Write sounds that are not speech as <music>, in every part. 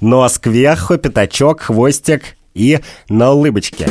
Нос кверху, пятачок, хвостик и на улыбочке.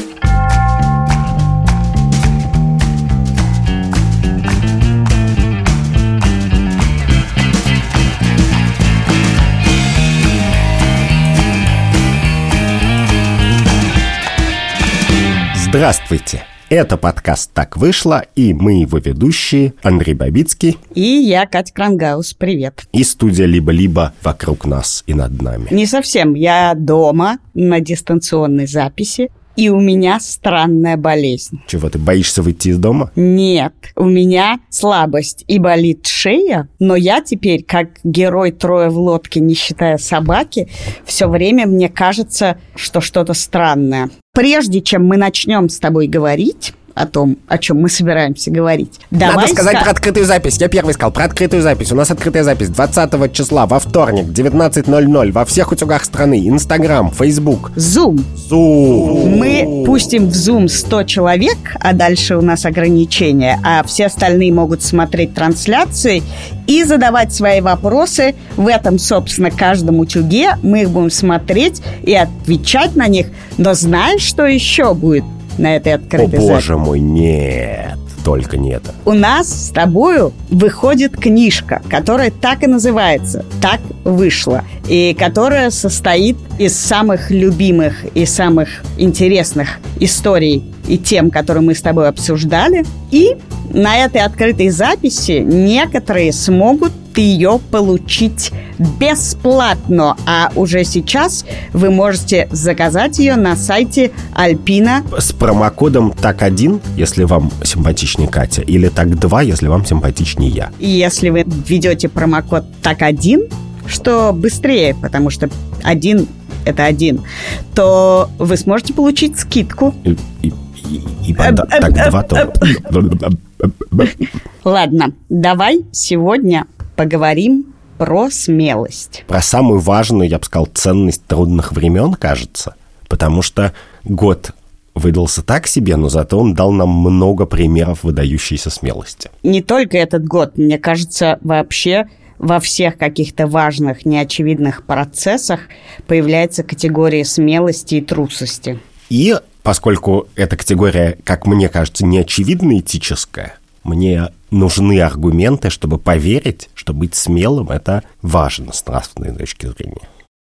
Здравствуйте! Это подкаст «Так вышло», и мы его ведущие Андрей Бабицкий И я, Катя Крангаус. Привет. и студия «Либо-либо» вокруг нас и над нами. Не совсем. Я дома на дистанционной записи, и у меня странная болезнь. Чего, ты боишься выйти из дома? Нет, у меня слабость и болит шея, но я теперь, как герой трое в лодке, не считая собаки, все время мне кажется, что что-то странное. Прежде чем мы начнем с тобой говорить о том, о чем мы собираемся говорить, давай Надо сказать ска- про открытую запись. Я первый сказал про открытую запись. У нас открытая запись 20 числа во вторник, 19.00 во всех утюгах страны. Инстаграм, Фейсбук, Zoom. Зум. Мы пустим в Zoom 100 человек, а дальше у нас ограничения, а все остальные могут смотреть трансляции и задавать свои вопросы в этом, собственно, каждом утюге. Мы их будем смотреть и отвечать на них. Но знаешь, что еще будет на этой О открытой записи? боже мой, нет. Только не это. У нас с тобою выходит книжка, которая так и называется «Так вышло», и которая состоит из самых любимых и самых интересных историй и тем, которые мы с тобой обсуждали. И на этой открытой записи некоторые смогут ее получить бесплатно, а уже сейчас вы можете заказать ее на сайте Альпина С промокодом ТАК1, если вам симпатичнее Катя, или ТАК2, если вам симпатичнее я. И если вы введете промокод так1, что быстрее, потому что один это один, то вы сможете получить скидку. И, и, и, и пода- ТАК2 то... Ладно, давай сегодня поговорим про смелость. Про самую важную, я бы сказал, ценность трудных времен, кажется. Потому что год выдался так себе, но зато он дал нам много примеров выдающейся смелости. Не только этот год, мне кажется, вообще во всех каких-то важных, неочевидных процессах появляется категория смелости и трусости. И поскольку эта категория, как мне кажется, неочевидно этическая, мне нужны аргументы, чтобы поверить, что быть смелым – это важно с нравственной точки зрения.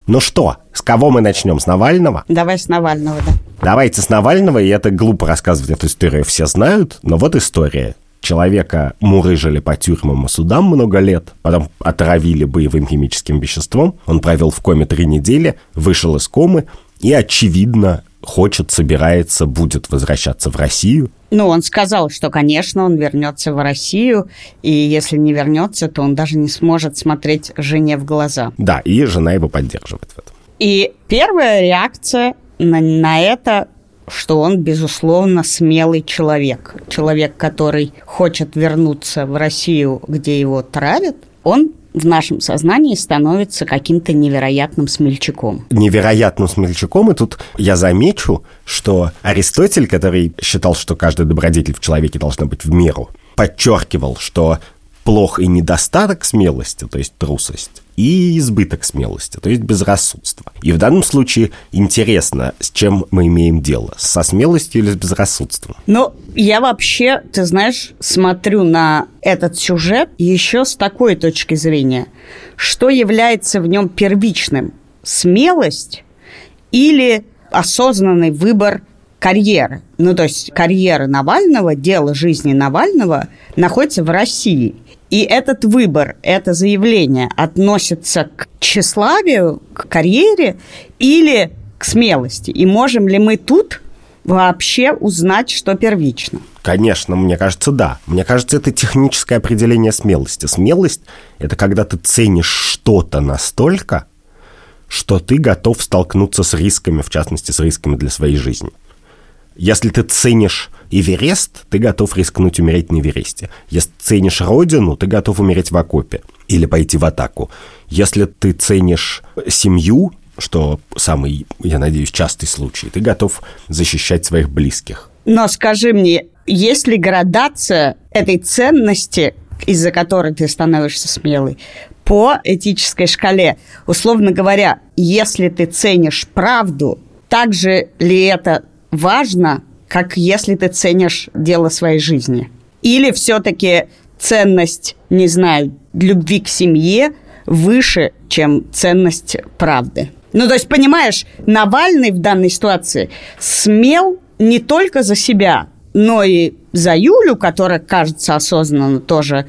Ну что, с кого мы начнем? С Навального? Давай с Навального, да. Давайте с Навального, и это глупо рассказывать эту историю, все знают, но вот история. Человека мурыжили по тюрьмам и судам много лет, потом отравили боевым химическим веществом, он провел в коме три недели, вышел из комы и, очевидно, хочет, собирается, будет возвращаться в Россию. Ну, он сказал, что, конечно, он вернется в Россию, и если не вернется, то он даже не сможет смотреть жене в глаза. Да, и жена его поддерживает в этом. И первая реакция на, на это, что он, безусловно, смелый человек. Человек, который хочет вернуться в Россию, где его травят, он в нашем сознании становится каким-то невероятным смельчаком. невероятным смельчаком, и тут я замечу, что Аристотель, который считал, что каждый добродетель в человеке должна быть в меру, подчеркивал, что плох и недостаток смелости, то есть трусость, и избыток смелости, то есть безрассудство. И в данном случае интересно, с чем мы имеем дело, со смелостью или с безрассудством. Ну, я вообще, ты знаешь, смотрю на этот сюжет еще с такой точки зрения. Что является в нем первичным? Смелость или осознанный выбор карьеры? Ну, то есть карьера Навального, дело жизни Навального находится в России. И этот выбор, это заявление относится к тщеславию, к карьере или к смелости? И можем ли мы тут вообще узнать, что первично? Конечно, мне кажется, да. Мне кажется, это техническое определение смелости. Смелость – это когда ты ценишь что-то настолько, что ты готов столкнуться с рисками, в частности, с рисками для своей жизни. Если ты ценишь Эверест, ты готов рискнуть умереть на Эвересте. Если ценишь Родину, ты готов умереть в окопе или пойти в атаку. Если ты ценишь семью, что самый, я надеюсь, частый случай, ты готов защищать своих близких. Но скажи мне, есть ли градация этой ценности, из-за которой ты становишься смелый, по этической шкале. Условно говоря, если ты ценишь правду, так же ли это важно, как если ты ценишь дело своей жизни? Или все-таки ценность, не знаю, любви к семье выше, чем ценность правды? Ну, то есть, понимаешь, Навальный в данной ситуации смел не только за себя, но и за Юлю, которая, кажется, осознанно тоже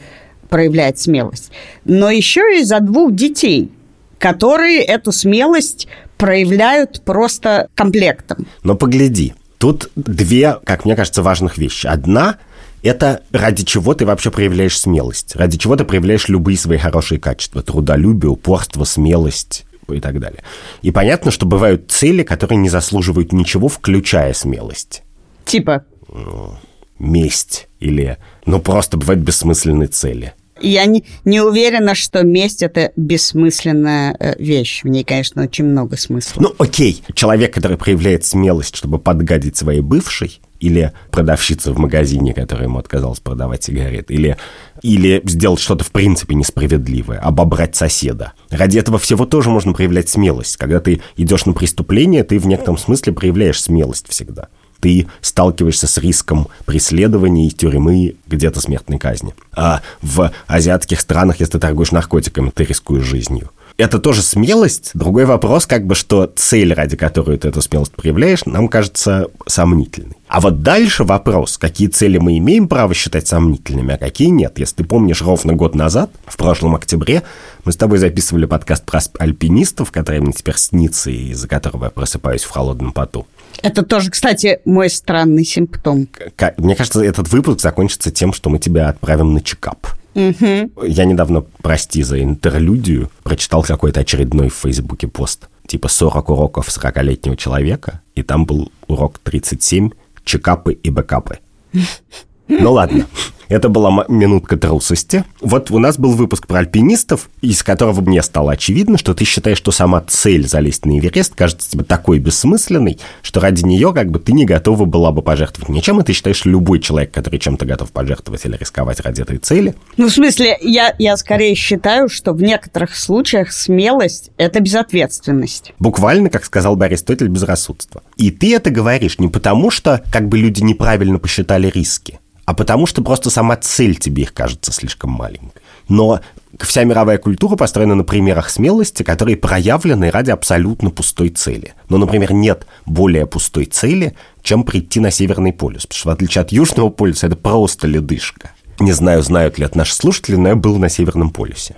проявляет смелость, но еще и за двух детей, которые эту смелость проявляют просто комплектом. Но погляди, тут две, как мне кажется, важных вещи. Одна – это ради чего ты вообще проявляешь смелость, ради чего ты проявляешь любые свои хорошие качества, трудолюбие, упорство, смелость, и так далее. И понятно, что бывают цели, которые не заслуживают ничего, включая смелость. Типа? Ну, месть или, ну, просто бывают бессмысленные цели. Я не, не уверена, что месть – это бессмысленная э, вещь. В ней, конечно, очень много смысла. Ну, окей. Человек, который проявляет смелость, чтобы подгадить своей бывшей, или продавщица в магазине, которая ему отказалась продавать сигареты, или, или сделать что-то в принципе несправедливое, обобрать соседа. Ради этого всего тоже можно проявлять смелость. Когда ты идешь на преступление, ты в некотором смысле проявляешь смелость всегда. Ты сталкиваешься с риском преследования и тюрьмы, где-то смертной казни. А в азиатских странах, если ты торгуешь наркотиками, ты рискуешь жизнью это тоже смелость. Другой вопрос, как бы, что цель, ради которой ты эту смелость проявляешь, нам кажется сомнительной. А вот дальше вопрос, какие цели мы имеем право считать сомнительными, а какие нет. Если ты помнишь, ровно год назад, в прошлом октябре, мы с тобой записывали подкаст про альпинистов, который мне теперь снится, и из-за которого я просыпаюсь в холодном поту. Это тоже, кстати, мой странный симптом. Мне кажется, этот выпуск закончится тем, что мы тебя отправим на чекап. Угу. Я недавно, прости за интерлюдию, прочитал какой-то очередной в Фейсбуке пост. Типа 40 уроков 40-летнего человека, и там был урок 37 «Чекапы и бэкапы». Ну ладно. Это была минутка трусости. Вот у нас был выпуск про альпинистов, из которого мне стало очевидно, что ты считаешь, что сама цель залезть на Эверест кажется тебе такой бессмысленной, что ради нее как бы ты не готова была бы пожертвовать ничем, и ты считаешь, что любой человек, который чем-то готов пожертвовать или рисковать ради этой цели... Ну, в смысле, я, я скорее считаю, что в некоторых случаях смелость – это безответственность. Буквально, как сказал бы Аристотель, безрассудство. И ты это говоришь не потому, что как бы люди неправильно посчитали риски, а потому что просто сама цель тебе их кажется слишком маленькой. Но вся мировая культура построена на примерах смелости, которые проявлены ради абсолютно пустой цели. Но, например, нет более пустой цели, чем прийти на Северный полюс. Потому что, в отличие от Южного полюса, это просто ледышка. Не знаю, знают ли это наши слушатели, но я был на Северном полюсе.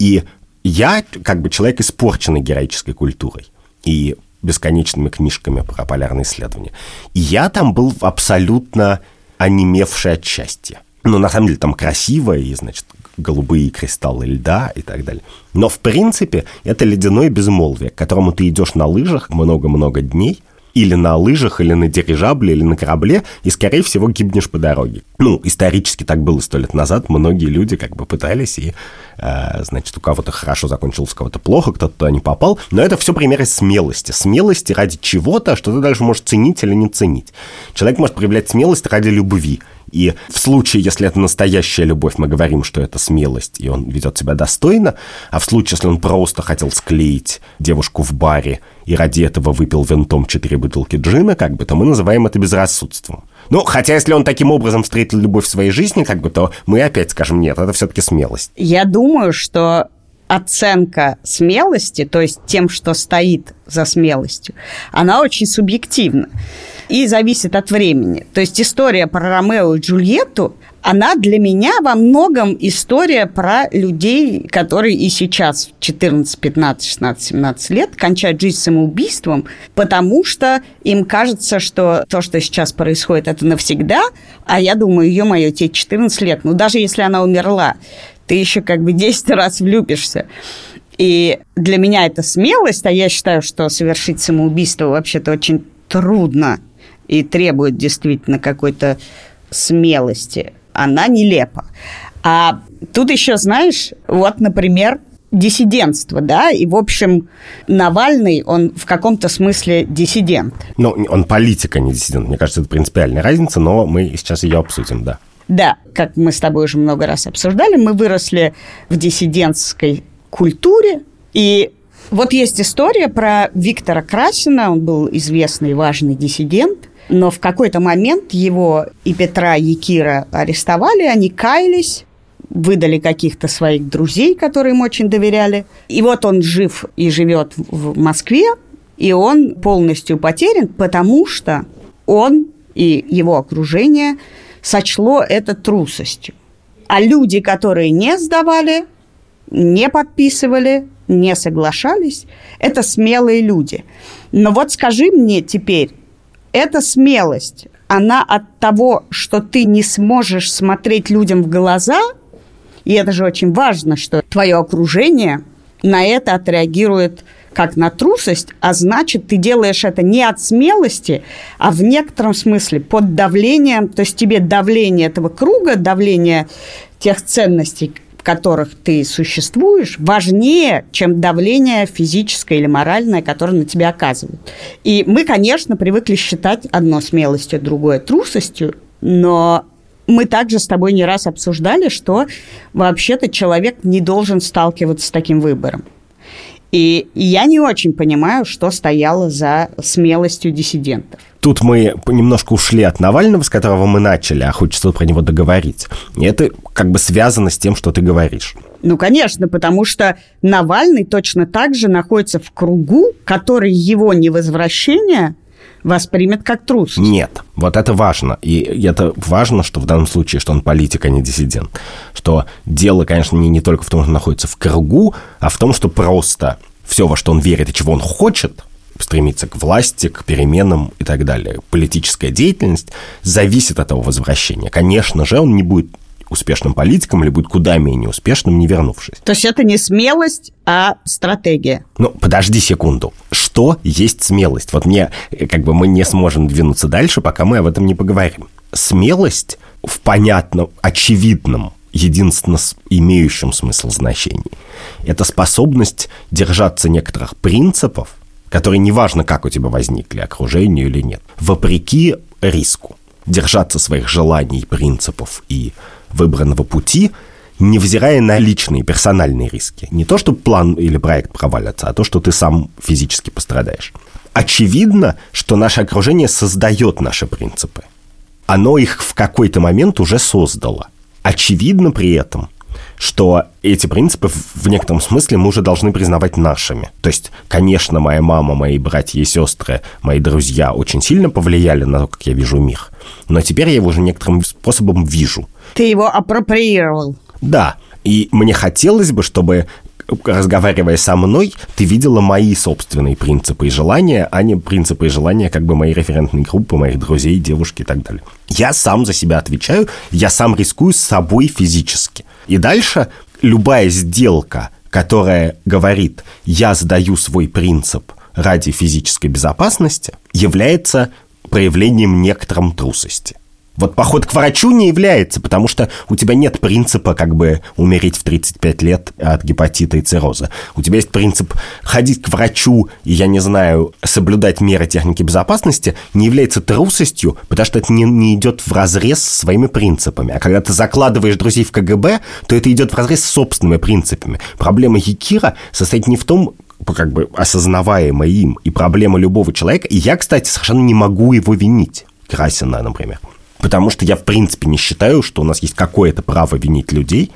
И я, как бы, человек, испорченный героической культурой. И бесконечными книжками про полярные исследования. И я там был абсолютно онемевший от счастья. Ну, на самом деле, там красиво, и, значит, голубые кристаллы льда и так далее. Но, в принципе, это ледяное безмолвие, к которому ты идешь на лыжах много-много дней, или на лыжах, или на дирижабле, или на корабле, и, скорее всего, гибнешь по дороге. Ну, исторически так было сто лет назад. Многие люди как бы пытались, и, э, значит, у кого-то хорошо закончилось, у кого-то плохо, кто-то туда не попал. Но это все примеры смелости. Смелости ради чего-то, что ты даже можешь ценить или не ценить. Человек может проявлять смелость ради любви. И в случае, если это настоящая любовь, мы говорим, что это смелость, и он ведет себя достойно, а в случае, если он просто хотел склеить девушку в баре и ради этого выпил винтом четыре бутылки джина, как бы, то мы называем это безрассудством. Ну, хотя если он таким образом встретил любовь в своей жизни, как бы, то мы опять скажем, нет, это все-таки смелость. Я думаю, что оценка смелости, то есть тем, что стоит за смелостью, она очень субъективна и зависит от времени. То есть история про Ромео и Джульетту, она для меня во многом история про людей, которые и сейчас в 14, 15, 16, 17 лет кончают жизнь самоубийством, потому что им кажется, что то, что сейчас происходит, это навсегда, а я думаю, ее мое тебе 14 лет, ну даже если она умерла, ты еще как бы 10 раз влюбишься. И для меня это смелость, а я считаю, что совершить самоубийство вообще-то очень трудно и требует действительно какой-то смелости. Она нелепа. А тут еще, знаешь, вот, например, диссидентство, да, и, в общем, Навальный, он в каком-то смысле диссидент. Ну, он политика, не диссидент. Мне кажется, это принципиальная разница, но мы сейчас ее обсудим, да. Да, как мы с тобой уже много раз обсуждали, мы выросли в диссидентской культуре, и вот есть история про Виктора Красина, он был известный и важный диссидент, но в какой-то момент его и Петра, и Кира арестовали, они каялись, выдали каких-то своих друзей, которые им очень доверяли. И вот он жив и живет в Москве, и он полностью потерян, потому что он и его окружение сочло это трусостью. А люди, которые не сдавали, не подписывали, не соглашались, это смелые люди. Но вот скажи мне теперь, эта смелость, она от того, что ты не сможешь смотреть людям в глаза, и это же очень важно, что твое окружение на это отреагирует как на трусость, а значит, ты делаешь это не от смелости, а в некотором смысле под давлением, то есть тебе давление этого круга, давление тех ценностей, в которых ты существуешь, важнее, чем давление физическое или моральное, которое на тебя оказывают. И мы, конечно, привыкли считать одно смелостью, другое трусостью, но мы также с тобой не раз обсуждали, что вообще-то человек не должен сталкиваться с таким выбором. И я не очень понимаю, что стояло за смелостью диссидентов. Тут мы немножко ушли от Навального, с которого мы начали, а хочется про него договорить. И это как бы связано с тем, что ты говоришь. Ну, конечно, потому что Навальный точно так же находится в кругу, который его невозвращение воспримет как трус. Нет, вот это важно. И это важно, что в данном случае, что он политик, а не диссидент. Что дело, конечно, не, не только в том, что он находится в кругу, а в том, что просто все, во что он верит и чего он хочет, стремится к власти, к переменам и так далее. Политическая деятельность зависит от его возвращения. Конечно же, он не будет успешным политиком или будет куда менее успешным, не вернувшись. То есть это не смелость, а стратегия. Ну, подожди секунду. Что есть смелость? Вот мне, как бы мы не сможем двинуться дальше, пока мы об этом не поговорим. Смелость в понятном, очевидном, единственно имеющем смысл значении. Это способность держаться некоторых принципов, которые неважно, как у тебя возникли, окружению или нет, вопреки риску. Держаться своих желаний, принципов и выбранного пути, невзирая на личные персональные риски. Не то, что план или проект провалятся, а то, что ты сам физически пострадаешь. Очевидно, что наше окружение создает наши принципы. Оно их в какой-то момент уже создало. Очевидно при этом, что эти принципы в некотором смысле мы уже должны признавать нашими. То есть, конечно, моя мама, мои братья и сестры, мои друзья очень сильно повлияли на то, как я вижу мир. Но теперь я его уже некоторым способом вижу. Ты его апроприировал. Да. И мне хотелось бы, чтобы разговаривая со мной, ты видела мои собственные принципы и желания, а не принципы и желания как бы моей референтной группы, моих друзей, девушки и так далее. Я сам за себя отвечаю, я сам рискую с собой физически. И дальше любая сделка, которая говорит, я сдаю свой принцип ради физической безопасности, является проявлением некотором трусости. Вот поход к врачу не является, потому что у тебя нет принципа как бы умереть в 35 лет от гепатита и цирроза. У тебя есть принцип ходить к врачу и, я не знаю, соблюдать меры техники безопасности не является трусостью, потому что это не, не идет в разрез с своими принципами. А когда ты закладываешь друзей в КГБ, то это идет в разрез с собственными принципами. Проблема Якира состоит не в том, как бы осознаваемая им, и проблема любого человека. И я, кстати, совершенно не могу его винить. Красина, например. Потому что я, в принципе, не считаю, что у нас есть какое-то право винить людей,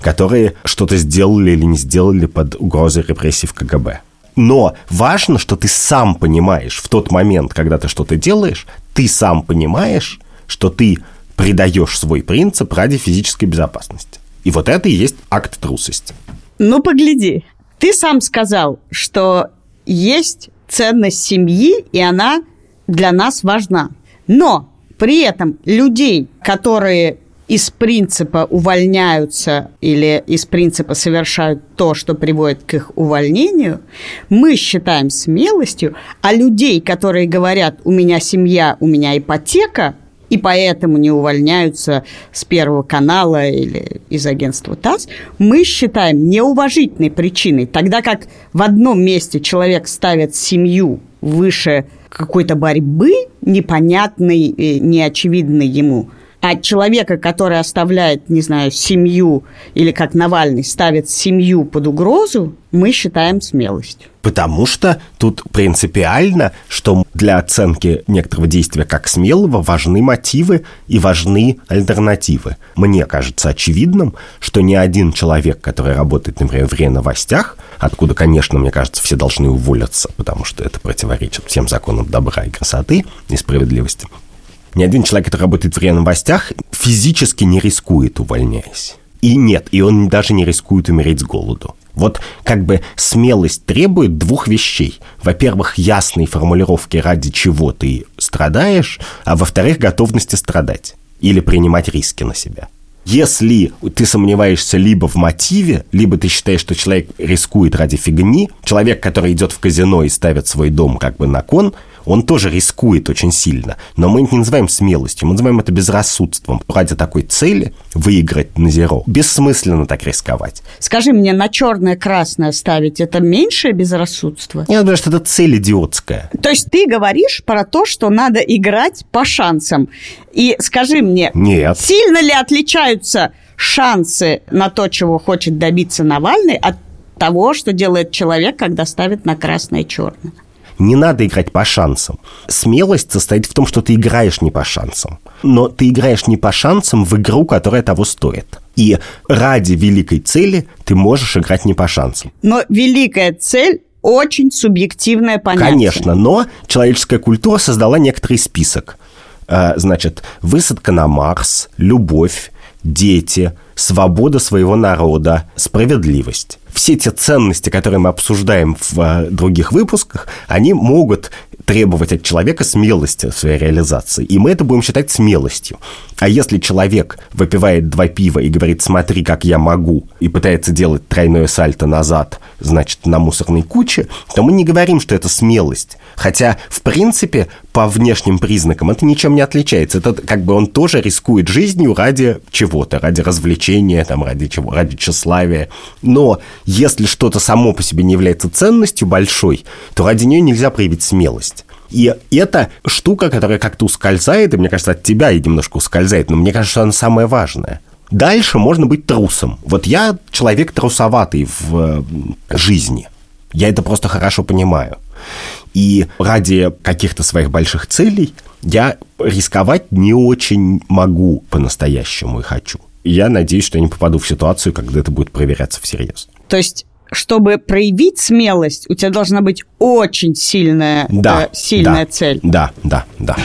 которые что-то сделали или не сделали под угрозой репрессий в КГБ. Но важно, что ты сам понимаешь в тот момент, когда ты что-то делаешь, ты сам понимаешь, что ты предаешь свой принцип ради физической безопасности. И вот это и есть акт трусости. Ну, погляди. Ты сам сказал, что есть ценность семьи, и она для нас важна. Но при этом людей, которые из принципа увольняются или из принципа совершают то, что приводит к их увольнению, мы считаем смелостью, а людей, которые говорят, у меня семья, у меня ипотека, и поэтому не увольняются с Первого канала или из агентства ТАСС, мы считаем неуважительной причиной. Тогда как в одном месте человек ставит семью выше какой-то борьбы непонятной, неочевидной ему, А человека, который оставляет, не знаю, семью, или как Навальный ставит семью под угрозу, мы считаем смелостью. Потому что тут принципиально, что для оценки некоторого действия как смелого важны мотивы и важны альтернативы. Мне кажется очевидным, что ни один человек, который работает, например, в РЕ-новостях, откуда, конечно, мне кажется, все должны уволиться, потому что это противоречит всем законам добра и красоты и справедливости, ни один человек, который работает в РЕ-новостях, физически не рискует, увольняясь. И нет, и он даже не рискует умереть с голоду. Вот как бы смелость требует двух вещей. Во-первых, ясной формулировки, ради чего ты страдаешь, а во-вторых, готовности страдать или принимать риски на себя. Если ты сомневаешься либо в мотиве, либо ты считаешь, что человек рискует ради фигни, человек, который идет в казино и ставит свой дом как бы на кон, он тоже рискует очень сильно. Но мы это не называем смелостью, мы называем это безрассудством. Ради такой цели выиграть на зеро бессмысленно так рисковать. Скажи мне, на черное-красное ставить это меньшее безрассудство? Я думаю, что это цель идиотская. То есть ты говоришь про то, что надо играть по шансам. И скажи мне, Нет. сильно ли отличаются шансы на то, чего хочет добиться Навальный, от того, что делает человек, когда ставит на красное и черное? Не надо играть по шансам. Смелость состоит в том, что ты играешь не по шансам. Но ты играешь не по шансам в игру, которая того стоит. И ради великой цели ты можешь играть не по шансам. Но великая цель очень субъективное понятие. Конечно, но человеческая культура создала некоторый список. А, значит, высадка на Марс, любовь, дети, свобода своего народа, справедливость. Все те ценности, которые мы обсуждаем в а, других выпусках, они могут требовать от человека смелости в своей реализации. И мы это будем считать смелостью. А если человек выпивает два пива и говорит, смотри, как я могу, и пытается делать тройное сальто назад, значит, на мусорной куче, то мы не говорим, что это смелость. Хотя, в принципе, по внешним признакам это ничем не отличается. Это как бы он тоже рискует жизнью ради чего-то, ради развлечения, там, ради чего, ради тщеславия. Но если что-то само по себе не является ценностью большой, то ради нее нельзя проявить смелость. И это штука, которая как-то ускользает, и мне кажется, от тебя и немножко ускользает, но мне кажется, что она самая важная. Дальше можно быть трусом. Вот я человек трусоватый в э, жизни. Я это просто хорошо понимаю. И ради каких-то своих больших целей я рисковать не очень могу по-настоящему и хочу. Я надеюсь, что я не попаду в ситуацию, когда это будет проверяться всерьез. То есть чтобы проявить смелость, у тебя должна быть очень сильная, Да, э, сильная да, цель. Да, да, да.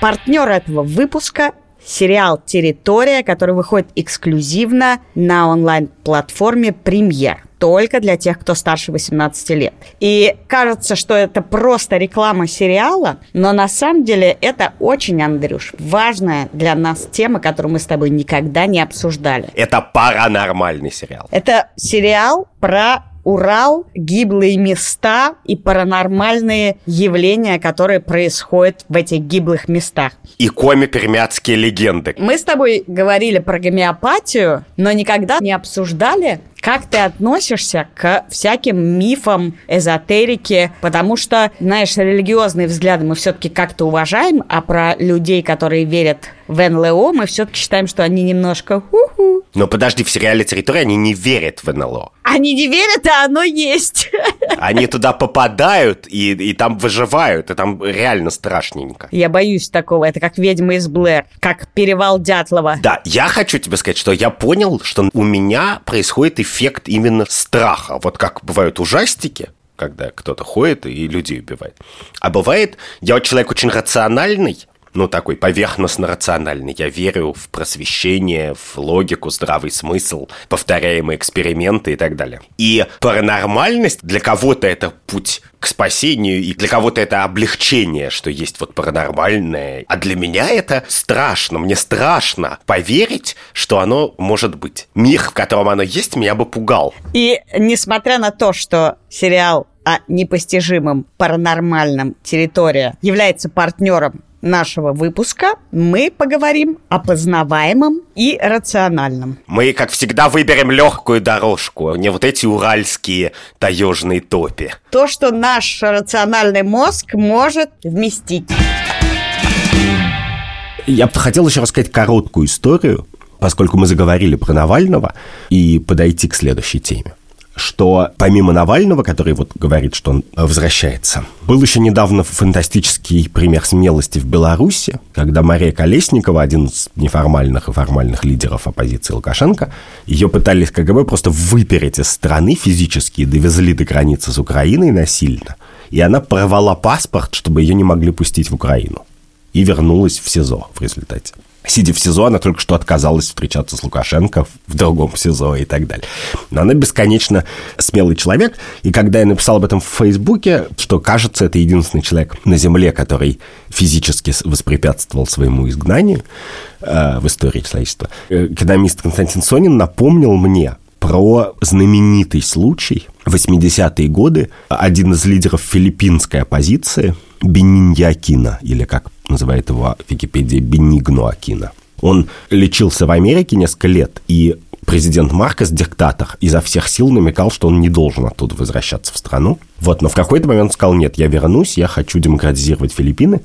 Партнер этого выпуска – сериал «Территория», который выходит эксклюзивно на онлайн-платформе «Премьер» только для тех, кто старше 18 лет. И кажется, что это просто реклама сериала, но на самом деле это очень, Андрюш, важная для нас тема, которую мы с тобой никогда не обсуждали. Это паранормальный сериал. Это сериал про Урал, гиблые места и паранормальные явления, которые происходят в этих гиблых местах. И коми-пермяцкие легенды. Мы с тобой говорили про гомеопатию, но никогда не обсуждали, как ты относишься к всяким мифам, эзотерике, потому что, знаешь, религиозные взгляды мы все-таки как-то уважаем, а про людей, которые верят в НЛО, мы все-таки считаем, что они немножко ху-ху. Но подожди, в сериале «Территория» они не верят в НЛО. Они не верят, а оно есть. Они туда попадают и, и там выживают, и там реально страшненько. Я боюсь такого. Это как ведьма из Блэр, как перевал Дятлова. Да, я хочу тебе сказать, что я понял, что у меня происходит эффект именно страха. Вот как бывают ужастики, когда кто-то ходит и людей убивает. А бывает, я вот человек очень рациональный, ну, такой поверхностно-рациональный. Я верю в просвещение, в логику, здравый смысл, повторяемые эксперименты и так далее. И паранормальность для кого-то это путь к спасению, и для кого-то это облегчение, что есть вот паранормальное. А для меня это страшно. Мне страшно поверить, что оно может быть. Мир, в котором оно есть, меня бы пугал. И несмотря на то, что сериал о непостижимом паранормальном территория является партнером нашего выпуска, мы поговорим о познаваемом и рациональном. Мы, как всегда, выберем легкую дорожку, а не вот эти уральские таежные топи. То, что наш рациональный мозг может вместить. Я бы хотел еще рассказать короткую историю, поскольку мы заговорили про Навального, и подойти к следующей теме что помимо Навального, который вот говорит, что он возвращается, был еще недавно фантастический пример смелости в Беларуси, когда Мария Колесникова, один из неформальных и формальных лидеров оппозиции Лукашенко, ее пытались КГБ просто выпереть из страны физически и довезли до границы с Украиной насильно. И она порвала паспорт, чтобы ее не могли пустить в Украину. И вернулась в СИЗО в результате сидя в СИЗО, она только что отказалась встречаться с Лукашенко в другом СИЗО и так далее. Но она бесконечно смелый человек, и когда я написал об этом в Фейсбуке, что, кажется, это единственный человек на Земле, который физически воспрепятствовал своему изгнанию э, в истории человечества, э, экономист Константин Сонин напомнил мне про знаменитый случай. 80-е годы один из лидеров филиппинской оппозиции, Бенинья Акина, или как называет его Википедия Бенигно Акина. Он лечился в Америке несколько лет, и президент Маркос, диктатор, изо всех сил намекал, что он не должен оттуда возвращаться в страну. Вот, но в какой-то момент он сказал, нет, я вернусь, я хочу демократизировать Филиппины.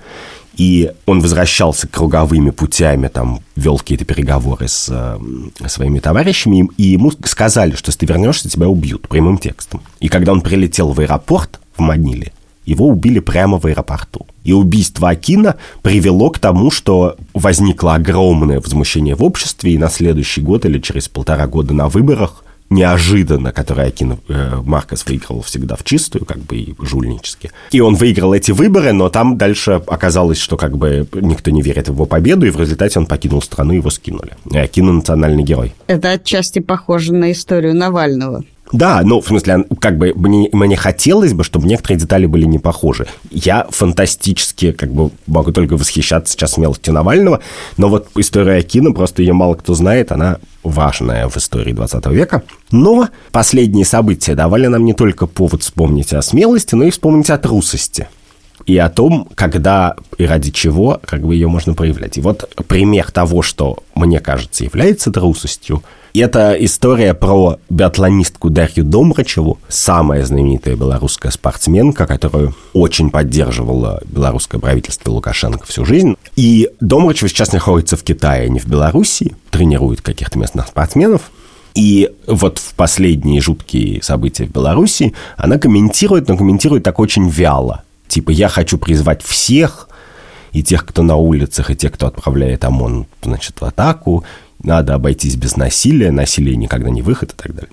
И он возвращался круговыми путями, там, вел какие-то переговоры с э, своими товарищами, и ему сказали, что если ты вернешься, тебя убьют прямым текстом. И когда он прилетел в аэропорт в Маниле, его убили прямо в аэропорту. И убийство Акина привело к тому, что возникло огромное возмущение в обществе, и на следующий год или через полтора года на выборах неожиданно, который Акин э, Маркос выиграл всегда в чистую, как бы и жульнически. И он выиграл эти выборы, но там дальше оказалось, что как бы никто не верит в его победу, и в результате он покинул страну, его скинули. Акин национальный герой. Это отчасти похоже на историю Навального. Да, ну, в смысле, как бы мне, мне хотелось бы, чтобы некоторые детали были не похожи. Я фантастически, как бы, могу только восхищаться сейчас смелостью Навального, но вот история Акина, просто ее мало кто знает, она важная в истории 20 века. Но последние события давали нам не только повод вспомнить о смелости, но и вспомнить о трусости и о том, когда и ради чего как бы ее можно проявлять. И вот пример того, что, мне кажется, является трусостью – это история про биатлонистку Дарью Домрачеву, самая знаменитая белорусская спортсменка, которую очень поддерживала белорусское правительство Лукашенко всю жизнь. И Домрачева сейчас находится в Китае, а не в Белоруссии, тренирует каких-то местных спортсменов. И вот в последние жуткие события в Беларуси она комментирует, но комментирует так очень вяло. Типа, я хочу призвать всех, и тех, кто на улицах, и тех, кто отправляет ОМОН, значит, в атаку, надо обойтись без насилия, насилие никогда не выход и так далее.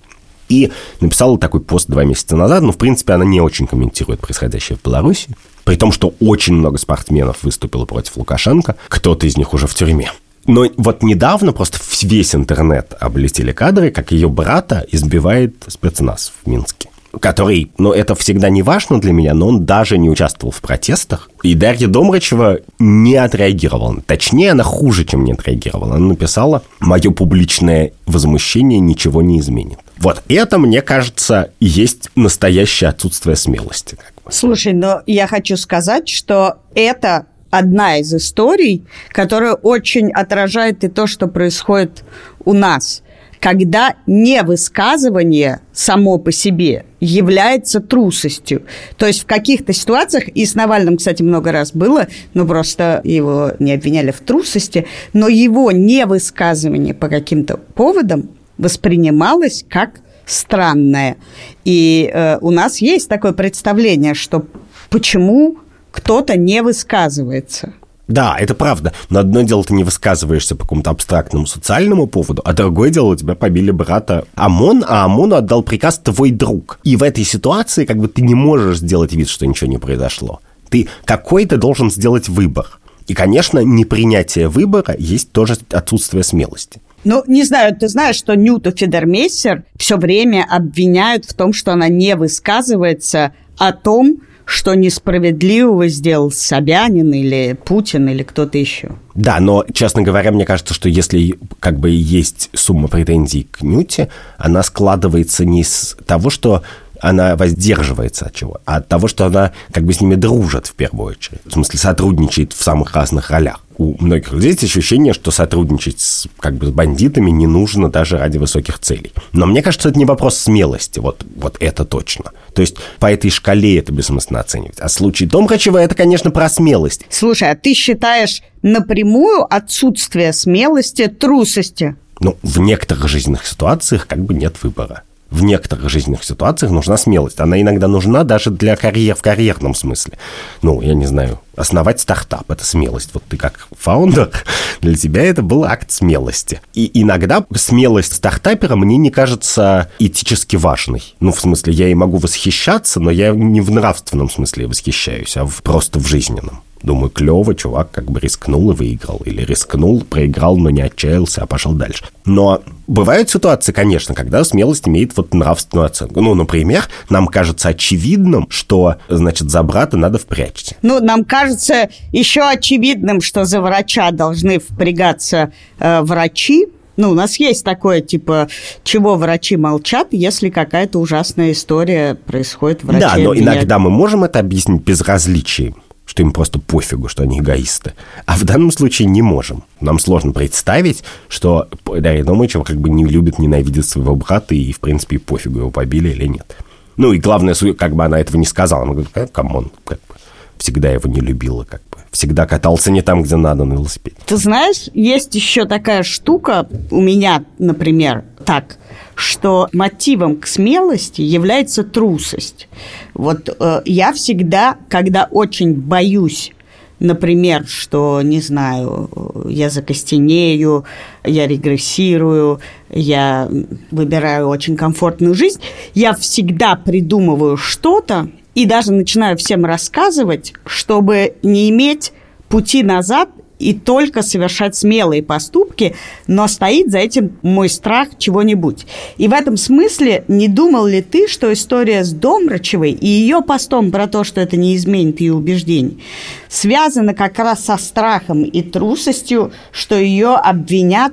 И написала такой пост два месяца назад, но, в принципе, она не очень комментирует происходящее в Беларуси, при том, что очень много спортсменов выступило против Лукашенко, кто-то из них уже в тюрьме. Но вот недавно просто весь интернет облетели кадры, как ее брата избивает спецназ в Минске который, ну, это всегда не важно для меня, но он даже не участвовал в протестах. И Дарья Домрачева не отреагировала. Точнее, она хуже, чем не отреагировала. Она написала, мое публичное возмущение ничего не изменит. Вот это, мне кажется, есть настоящее отсутствие смелости. Слушай, но я хочу сказать, что это одна из историй, которая очень отражает и то, что происходит у нас когда невысказывание само по себе является трусостью. То есть в каких-то ситуациях, и с Навальным, кстати, много раз было, но просто его не обвиняли в трусости, но его невысказывание по каким-то поводам воспринималось как странное. И э, у нас есть такое представление, что почему кто-то не высказывается. Да, это правда. Но одно дело, ты не высказываешься по какому-то абстрактному социальному поводу, а другое дело, у тебя побили брата ОМОН, а ОМОНу отдал приказ твой друг. И в этой ситуации как бы ты не можешь сделать вид, что ничего не произошло. Ты какой-то должен сделать выбор. И, конечно, непринятие выбора есть тоже отсутствие смелости. Ну, не знаю, ты знаешь, что Нюту Федермейсер все время обвиняют в том, что она не высказывается о том, что несправедливого сделал Собянин или Путин или кто-то еще. Да, но, честно говоря, мне кажется, что если как бы есть сумма претензий к Нюте, она складывается не из того, что она воздерживается от чего? От того, что она как бы с ними дружит в первую очередь. В смысле, сотрудничает в самых разных ролях. У многих людей есть ощущение, что сотрудничать с, как бы, с бандитами не нужно даже ради высоких целей. Но мне кажется, это не вопрос смелости, вот, вот это точно. То есть по этой шкале это бессмысленно оценивать. А случай Домрачева это, конечно, про смелость. Слушай, а ты считаешь напрямую отсутствие смелости трусости? Ну, в некоторых жизненных ситуациях как бы нет выбора в некоторых жизненных ситуациях нужна смелость. Она иногда нужна даже для карьер в карьерном смысле. Ну, я не знаю, основать стартап – это смелость. Вот ты как фаундер, <laughs> для тебя это был акт смелости. И иногда смелость стартапера мне не кажется этически важной. Ну, в смысле, я и могу восхищаться, но я не в нравственном смысле восхищаюсь, а в, просто в жизненном. Думаю, клево, чувак как бы рискнул и выиграл. Или рискнул, проиграл, но не отчаялся, а пошел дальше. Но бывают ситуации, конечно, когда смелость имеет вот нравственную оценку. Ну, например, нам кажется очевидным, что, значит, за брата надо впрячься. Ну, нам кажется еще очевидным, что за врача должны впрягаться э, врачи, ну, у нас есть такое, типа, чего врачи молчат, если какая-то ужасная история происходит врачи. Да, но иногда мы можем это объяснить безразличием что им просто пофигу, что они эгоисты. А в данном случае не можем. Нам сложно представить, что Дарья Домычева как бы не любит, ненавидит своего брата и, в принципе, пофигу, его побили или нет. Ну и главное, как бы она этого не сказала. Она говорит, come on, как бы, всегда его не любила, как бы. Всегда катался не там, где надо, на велосипеде. Ты знаешь, есть еще такая штука у меня, например, так, что мотивом к смелости является трусость. Вот э, я всегда, когда очень боюсь Например, что, не знаю, я закостенею, я регрессирую, я выбираю очень комфортную жизнь, я всегда придумываю что-то и даже начинаю всем рассказывать, чтобы не иметь пути назад и только совершать смелые поступки, но стоит за этим мой страх чего-нибудь. И в этом смысле не думал ли ты, что история с Домрачевой и ее постом про то, что это не изменит ее убеждений, связана как раз со страхом и трусостью, что ее обвинят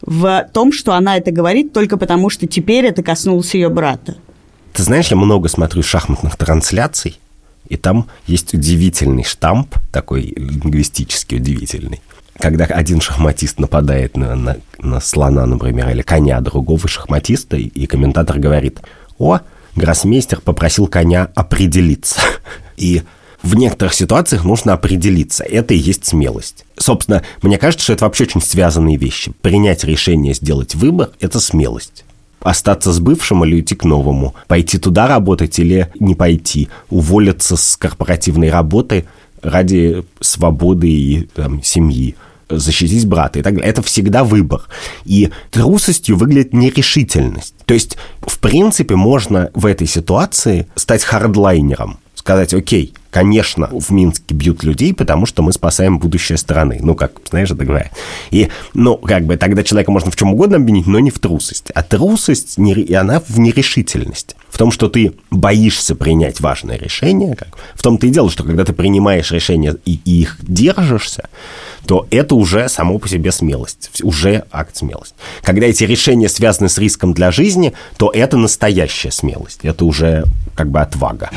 в том, что она это говорит только потому, что теперь это коснулось ее брата? Ты знаешь, я много смотрю шахматных трансляций, и там есть удивительный штамп, такой лингвистически удивительный. Когда один шахматист нападает на, на, на слона, например, или коня другого шахматиста, и комментатор говорит, о, гроссмейстер попросил коня определиться. <laughs> И в некоторых ситуациях нужно определиться. Это и есть смелость. Собственно, мне кажется, что это вообще очень связанные вещи. Принять решение сделать выбор – это смелость остаться с бывшим или уйти к новому, пойти туда работать или не пойти, уволиться с корпоративной работы ради свободы и там, семьи защитить брата и так далее. Это всегда выбор. И трусостью выглядит нерешительность. То есть, в принципе, можно в этой ситуации стать хардлайнером сказать, окей, конечно, в Минске бьют людей, потому что мы спасаем будущее страны. Ну, как, знаешь, это говорят. И, ну, как бы, тогда человека можно в чем угодно обвинить, но не в трусости. А трусость, и она в нерешительности. В том, что ты боишься принять важное решение. Как, в том-то и дело, что когда ты принимаешь решение и, и их держишься, то это уже само по себе смелость, уже акт смелости. Когда эти решения связаны с риском для жизни, то это настоящая смелость, это уже как бы отвага.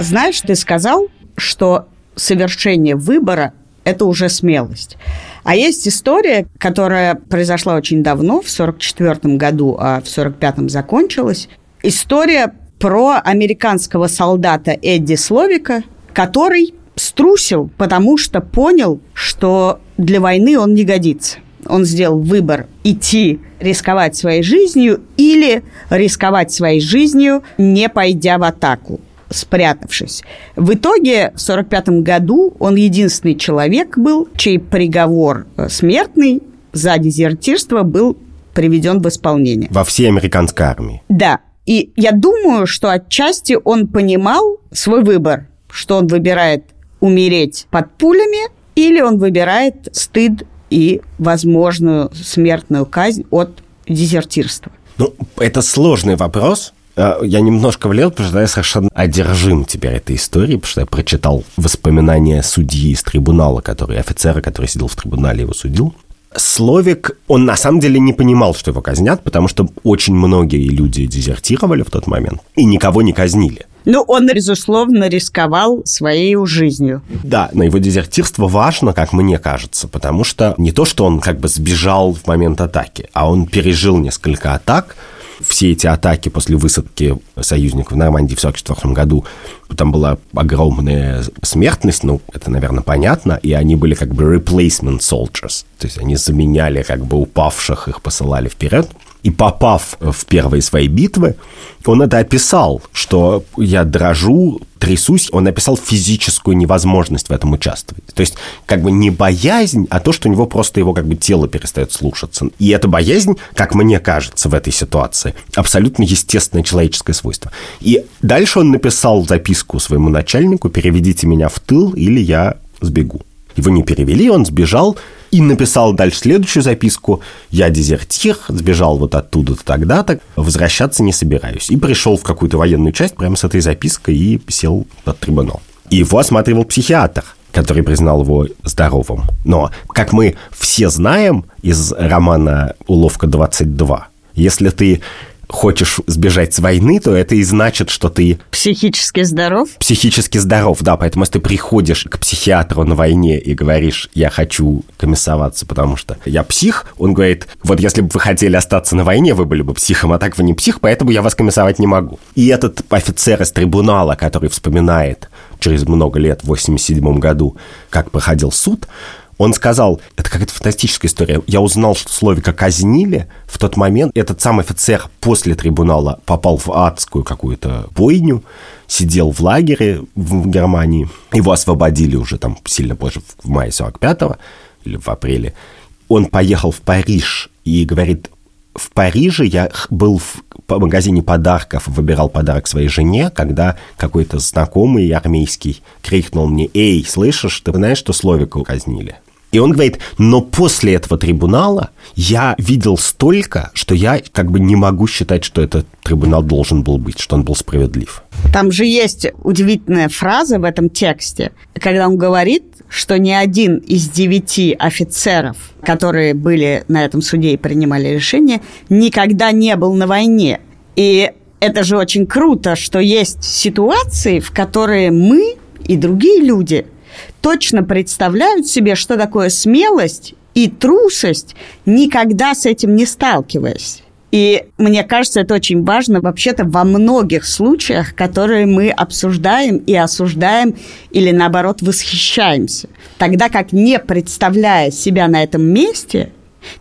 Знаешь, ты сказал, что совершение выбора – это уже смелость. А есть история, которая произошла очень давно, в 1944 году, а в 1945 закончилась. История про американского солдата Эдди Словика, который струсил, потому что понял, что для войны он не годится. Он сделал выбор идти рисковать своей жизнью или рисковать своей жизнью, не пойдя в атаку спрятавшись. В итоге в 1945 году он единственный человек был, чей приговор э, смертный за дезертирство был приведен в исполнение. Во всей американской армии. Да. И я думаю, что отчасти он понимал свой выбор, что он выбирает умереть под пулями или он выбирает стыд и возможную смертную казнь от дезертирства. Ну, это сложный вопрос, Э, я немножко влез, потому что я совершенно одержим теперь этой историей, потому что я прочитал воспоминания судьи из трибунала, который, офицера, который сидел в трибунале, его судил. Словик, он на самом деле не понимал, что его казнят, потому что очень многие люди дезертировали в тот момент и никого не казнили. Ну, он, безусловно, рисковал своей жизнью. Да, но его дезертирство важно, как мне кажется, потому что не то, что он как бы сбежал в момент атаки, а он пережил несколько атак, все эти атаки после высадки союзников в Нормандии в 1944 году, там была огромная смертность, ну, это, наверное, понятно, и они были как бы replacement soldiers, то есть они заменяли как бы упавших, их посылали вперед. И попав в первые свои битвы, он это описал, что я дрожу, трясусь. Он описал физическую невозможность в этом участвовать. То есть как бы не боязнь, а то, что у него просто его как бы тело перестает слушаться. И эта боязнь, как мне кажется в этой ситуации, абсолютно естественное человеческое свойство. И дальше он написал записку своему начальнику «Переведите меня в тыл, или я сбегу». Его не перевели, он сбежал и написал дальше следующую записку. «Я дезертир, сбежал вот оттуда-то тогда-то, возвращаться не собираюсь». И пришел в какую-то военную часть прямо с этой запиской и сел под трибунал. И его осматривал психиатр который признал его здоровым. Но, как мы все знаем из романа «Уловка 22», если ты хочешь сбежать с войны, то это и значит, что ты... Психически здоров? Психически здоров, да. Поэтому если ты приходишь к психиатру на войне и говоришь, я хочу комиссоваться, потому что я псих, он говорит, вот если бы вы хотели остаться на войне, вы были бы психом, а так вы не псих, поэтому я вас комиссовать не могу. И этот офицер из трибунала, который вспоминает через много лет, в 87 году, как проходил суд, он сказал, это какая-то фантастическая история. Я узнал, что Словика казнили в тот момент. Этот сам офицер после трибунала попал в адскую какую-то бойню, сидел в лагере в Германии. Его освободили уже там сильно позже, в мае 45-го или в апреле. Он поехал в Париж и говорит, в Париже я был в магазине подарков, выбирал подарок своей жене, когда какой-то знакомый армейский крикнул мне, «Эй, слышишь, ты знаешь, что Словика казнили?» И он говорит, но после этого трибунала я видел столько, что я как бы не могу считать, что этот трибунал должен был быть, что он был справедлив. Там же есть удивительная фраза в этом тексте, когда он говорит, что ни один из девяти офицеров, которые были на этом суде и принимали решение, никогда не был на войне. И это же очень круто, что есть ситуации, в которые мы и другие люди точно представляют себе, что такое смелость и трусость, никогда с этим не сталкиваясь. И мне кажется, это очень важно вообще-то во многих случаях, которые мы обсуждаем и осуждаем или наоборот восхищаемся. Тогда как не представляя себя на этом месте,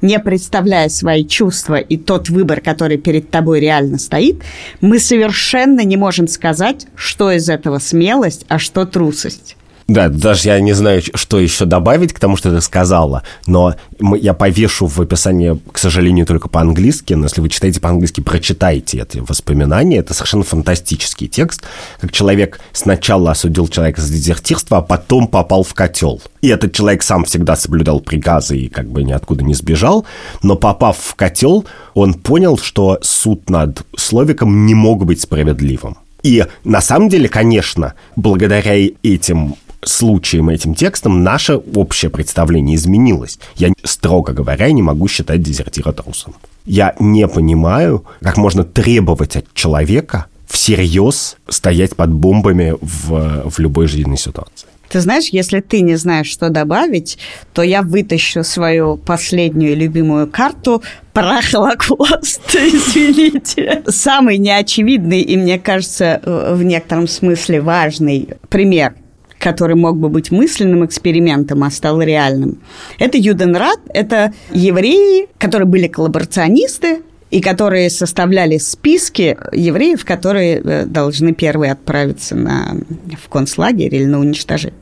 не представляя свои чувства и тот выбор, который перед тобой реально стоит, мы совершенно не можем сказать, что из этого смелость, а что трусость. Да, даже я не знаю, что еще добавить к тому, что ты сказала, но я повешу в описании, к сожалению, только по-английски, но если вы читаете по-английски, прочитайте эти воспоминания. Это совершенно фантастический текст, как человек сначала осудил человека за дезертирство, а потом попал в котел. И этот человек сам всегда соблюдал приказы и как бы ниоткуда не сбежал, но попав в котел, он понял, что суд над Словиком не мог быть справедливым. И на самом деле, конечно, благодаря этим случаем, этим текстом наше общее представление изменилось. Я, строго говоря, не могу считать дезертира трусом. Я не понимаю, как можно требовать от человека всерьез стоять под бомбами в, в любой жизненной ситуации. Ты знаешь, если ты не знаешь, что добавить, то я вытащу свою последнюю любимую карту про Холокост, <laughs> извините. Самый неочевидный и, мне кажется, в некотором смысле важный пример который мог бы быть мысленным экспериментом, а стал реальным. Это Юденрат, это евреи, которые были коллаборационисты, и которые составляли списки евреев, которые э, должны первые отправиться на, в концлагерь или на уничтожение.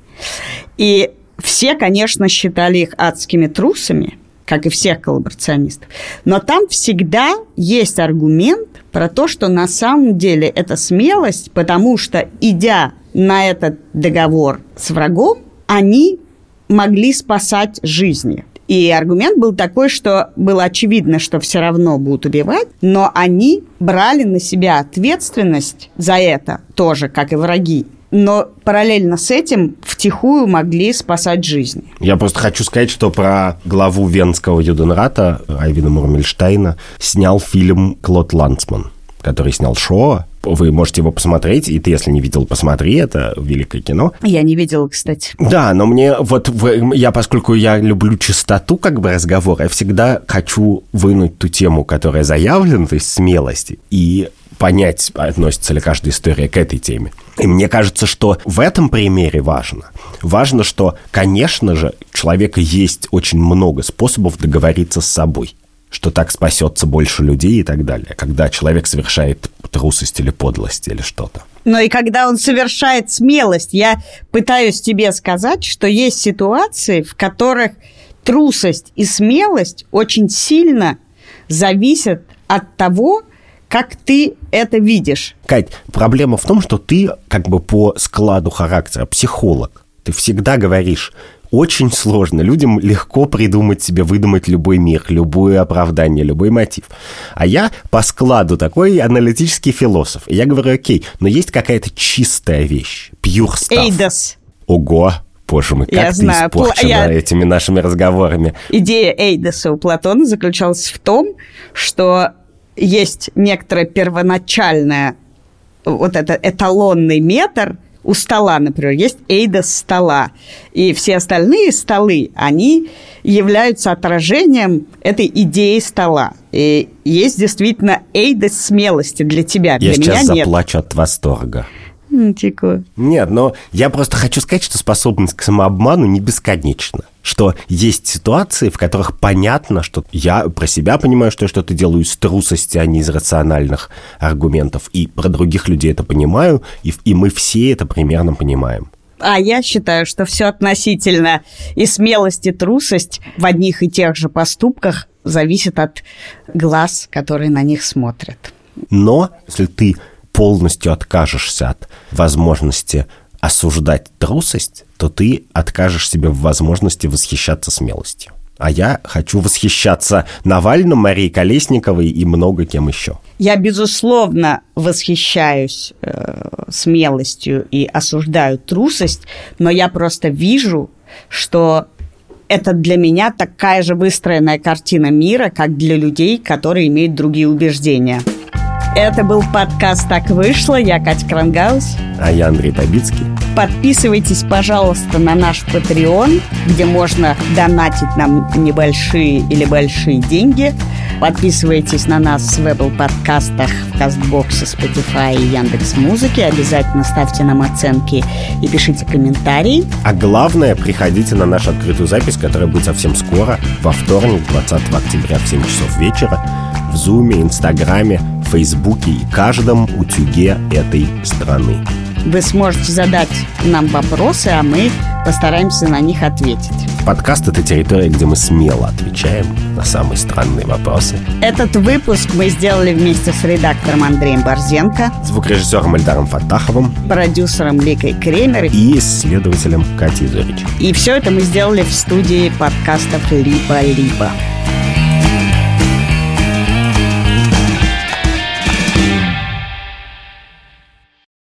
И все, конечно, считали их адскими трусами, как и всех коллаборационистов. Но там всегда есть аргумент про то, что на самом деле это смелость, потому что, идя на этот договор с врагом, они могли спасать жизни. И аргумент был такой, что было очевидно, что все равно будут убивать, но они брали на себя ответственность за это тоже, как и враги. но параллельно с этим втихую могли спасать жизни. Я просто хочу сказать, что про главу Венского Юденрата Айвина Мурмельштейна снял фильм Клод Лансман, который снял Шоа. Вы можете его посмотреть, и ты, если не видел, посмотри, это великое кино. Я не видела, кстати. Да, но мне вот, в- я, поскольку я люблю чистоту как бы разговора, я всегда хочу вынуть ту тему, которая заявлена, то есть смелости, и понять, относится ли каждая история к этой теме. И мне кажется, что в этом примере важно. Важно, что, конечно же, у человека есть очень много способов договориться с собой что так спасется больше людей и так далее, когда человек совершает трусость или подлость или что-то. Но и когда он совершает смелость, я пытаюсь тебе сказать, что есть ситуации, в которых трусость и смелость очень сильно зависят от того, как ты это видишь. Кать, проблема в том, что ты как бы по складу характера психолог. Ты всегда говоришь, очень сложно. Людям легко придумать себе, выдумать любой мир, любое оправдание, любой мотив. А я по складу такой аналитический философ. И я говорю, окей, но есть какая-то чистая вещь, pure stuff. Эйдос. Ого, боже мой, как Я ты знаю, пла- испорчена я- этими нашими разговорами. Идея Эйдоса у Платона заключалась в том, что есть некоторое первоначальное, вот это эталонный метр у стола, например, есть Эйдос стола. И все остальные столы, они являются отражением этой идеи стола. И есть действительно Эйдос смелости для тебя, для Я меня сейчас нет. заплачу от восторга. М, Тико. Нет, но я просто хочу сказать, что способность к самообману не бесконечна. Что есть ситуации, в которых понятно, что я про себя понимаю, что я что-то делаю из трусости, а не из рациональных аргументов. И про других людей это понимаю, и, и мы все это примерно понимаем. А я считаю, что все относительно и смелость, и трусость в одних и тех же поступках зависит от глаз, которые на них смотрят. Но если ты полностью откажешься от возможности осуждать трусость, то ты откажешь себе в возможности восхищаться смелостью. А я хочу восхищаться Навальным, Марией Колесниковой и много кем еще. Я, безусловно, восхищаюсь э, смелостью и осуждаю трусость, но я просто вижу, что это для меня такая же выстроенная картина мира, как для людей, которые имеют другие убеждения. Это был подкаст «Так вышло». Я Катя Крангаус. А я Андрей Побицкий. Подписывайтесь, пожалуйста, на наш Patreon, где можно донатить нам небольшие или большие деньги. Подписывайтесь на нас в Apple подкастах, в Кастбоксе, Spotify и Яндекс Музыке. Обязательно ставьте нам оценки и пишите комментарии. А главное, приходите на нашу открытую запись, которая будет совсем скоро, во вторник, 20 октября в 7 часов вечера, в Зуме, Инстаграме, Фейсбуке и каждом утюге этой страны. Вы сможете задать нам вопросы, а мы постараемся на них ответить. Подкаст — это территория, где мы смело отвечаем на самые странные вопросы. Этот выпуск мы сделали вместе с редактором Андреем Борзенко, Звукорежиссером Эльдаром Фатаховым продюсером Ликой Кремер и исследователем Катей Зорич. И все это мы сделали в студии подкастов «Либо-либо».